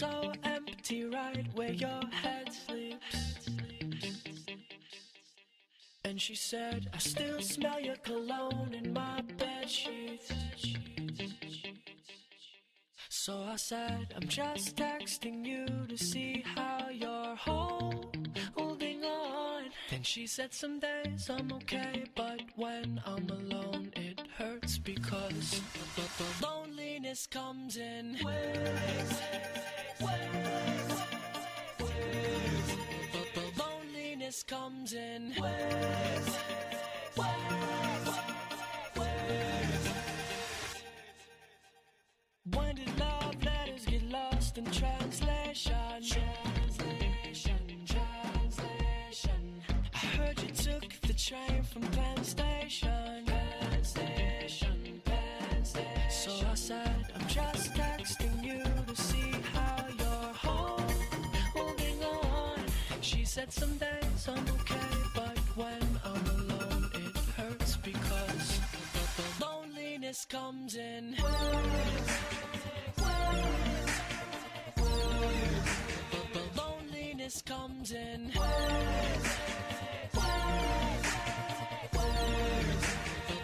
so empty right where your head sleeps. And she said, I still smell your cologne in my bed sheets. So I said, I'm just texting you to see how you're holding on. Then she said, Some days I'm okay, but when I'm alone, it hurts because the, the loneliness comes in waves. The loneliness comes in waves. waves, waves. When did love letters get lost in translation? Translation, translation. I heard you took the train She said, Some days I'm okay, but when I'm alone, it hurts because the, loneliness comes in. But the loneliness comes in But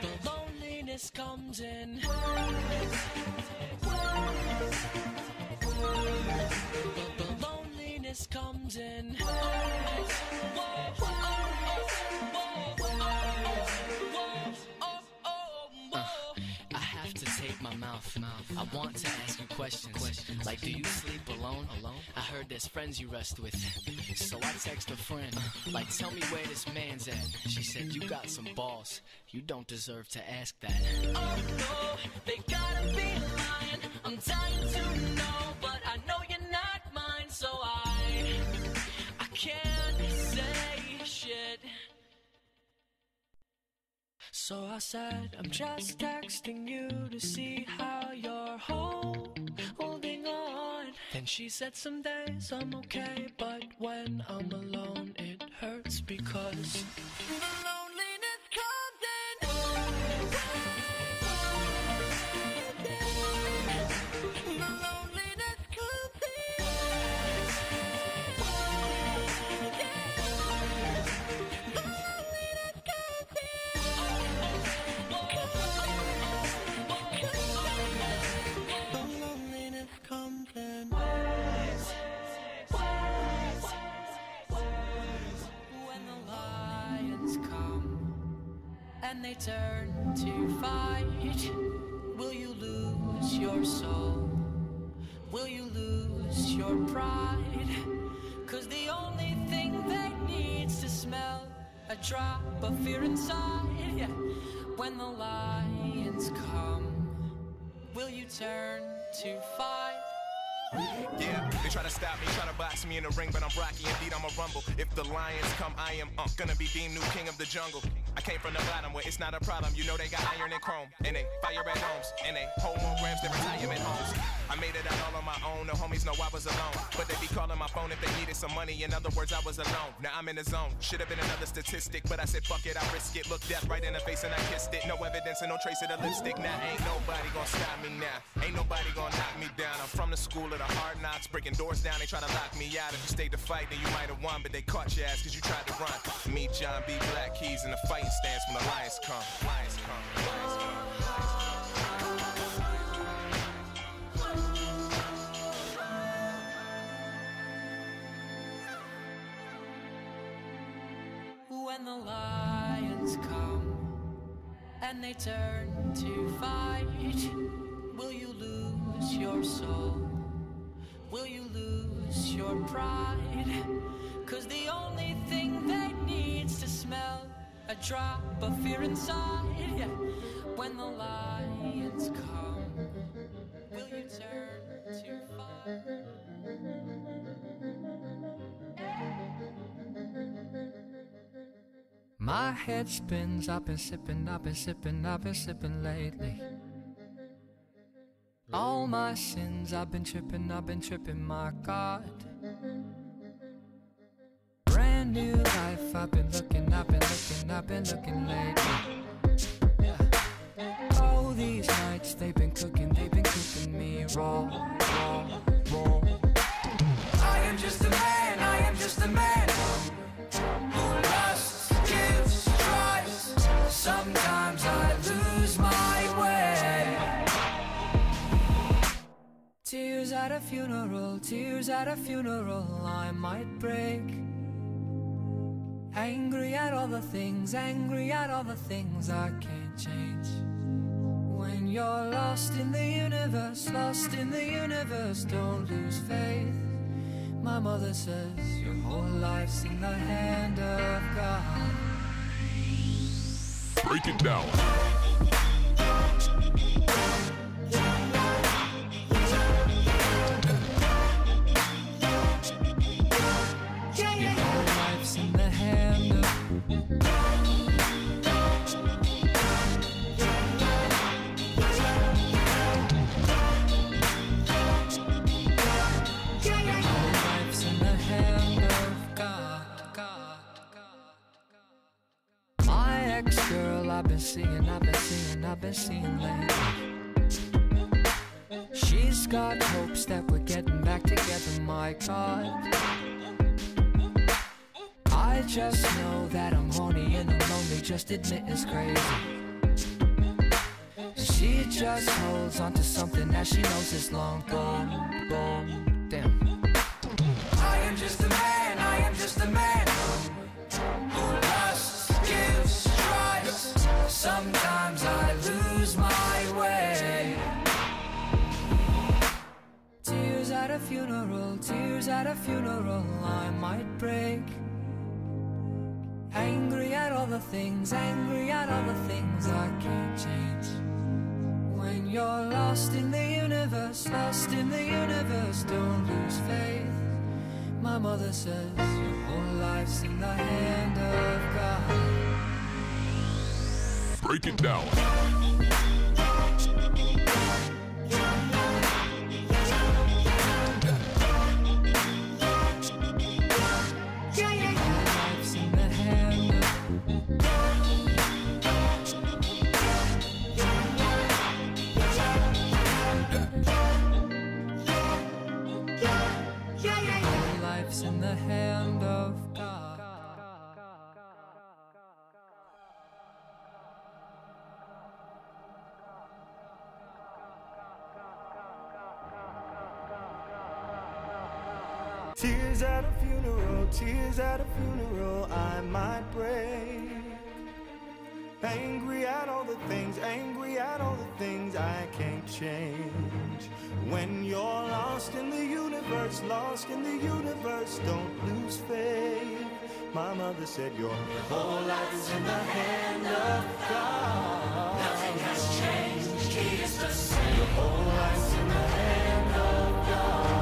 the loneliness comes in But comes in I have to take my mouth. I want to ask you questions. Like, do you sleep alone? Alone? I heard there's friends you rest with. So I text a friend. Like, tell me where this man's at. She said, You got some balls. You don't deserve to ask that. Oh no, they gotta be So I said, I'm just texting you to see how you're holding on. Then she said, Some days I'm okay, but when I'm alone, it hurts because and they turn to fight, will you lose your soul? Will you lose your pride? Cause the only thing they need's to smell a drop of fear inside. Yeah. When the lions come, will you turn to fight? Yeah, they try to stop me, try to box me in the ring, but I'm Rocky, indeed I'm a rumble. If the lions come, I am uh, gonna be deemed new king of the jungle. I came from the bottom where it's not a problem. You know they got iron and chrome, and they fire at homes, and they hold more grams than retirement homes. I made it out all on my own, the homies know I was alone. But they be calling my phone if they needed some money. In other words, I was alone. Now I'm in the zone. Should have been another statistic, but I said fuck it, I risk it. Look death right in the face and I kissed it. No evidence and no trace of the lipstick. Now ain't nobody gonna stop me now. Ain't nobody gonna knock me down. I'm from the school of the hard knocks, breaking doors down. They try to lock me out. If you stayed to fight, then you might have won, but they caught your ass cause you tried to run. Me, John B. Black Keys in the fighting stance when the lions come. Lions come. Lions come. When the lions come and they turn to fight, will you lose your soul? Will you lose your pride? Cause the only thing they need's to smell a drop of fear inside. Yeah. When the lions come, will you turn to fight? My head spins, I've been sipping, I've been sipping, I've been sipping lately. All my sins, I've been tripping, I've been tripping, my God. Brand new I've been looking, I've been looking, I've been looking lately. Yeah. All these nights they've been cooking, they've been cooking me raw, raw, raw. I am just a man, I am just a man who lusts, gives, tries. Sometimes I lose my way. Tears at a funeral, tears at a funeral, I might break. Angry at all the things, angry at all the things I can't change. When you're lost in the universe, lost in the universe, don't lose faith. My mother says your whole life's in the hand of God. Break it down. Seeing, I've been seeing, I've been seeing lately. She's got hopes that we're getting back together, my God. I just know that I'm horny and I'm lonely, just admit it's crazy. She just holds on to something that she knows is long gone, gone. Damn. Sometimes I lose my way. Tears at a funeral, tears at a funeral, I might break. Angry at all the things, angry at all the things I can't change. When you're lost in the universe, lost in the universe, don't lose faith. My mother says your whole life's in the hand of God. Break it down. Life's in Tears at a funeral, tears at a funeral, I might break. Angry at all the things, angry at all the things I can't change. When you're lost in the universe, lost in the universe, don't lose faith. My mother said, Your whole life is in the hand of God. Nothing has changed, He is the same. Your whole life's in the hand of God.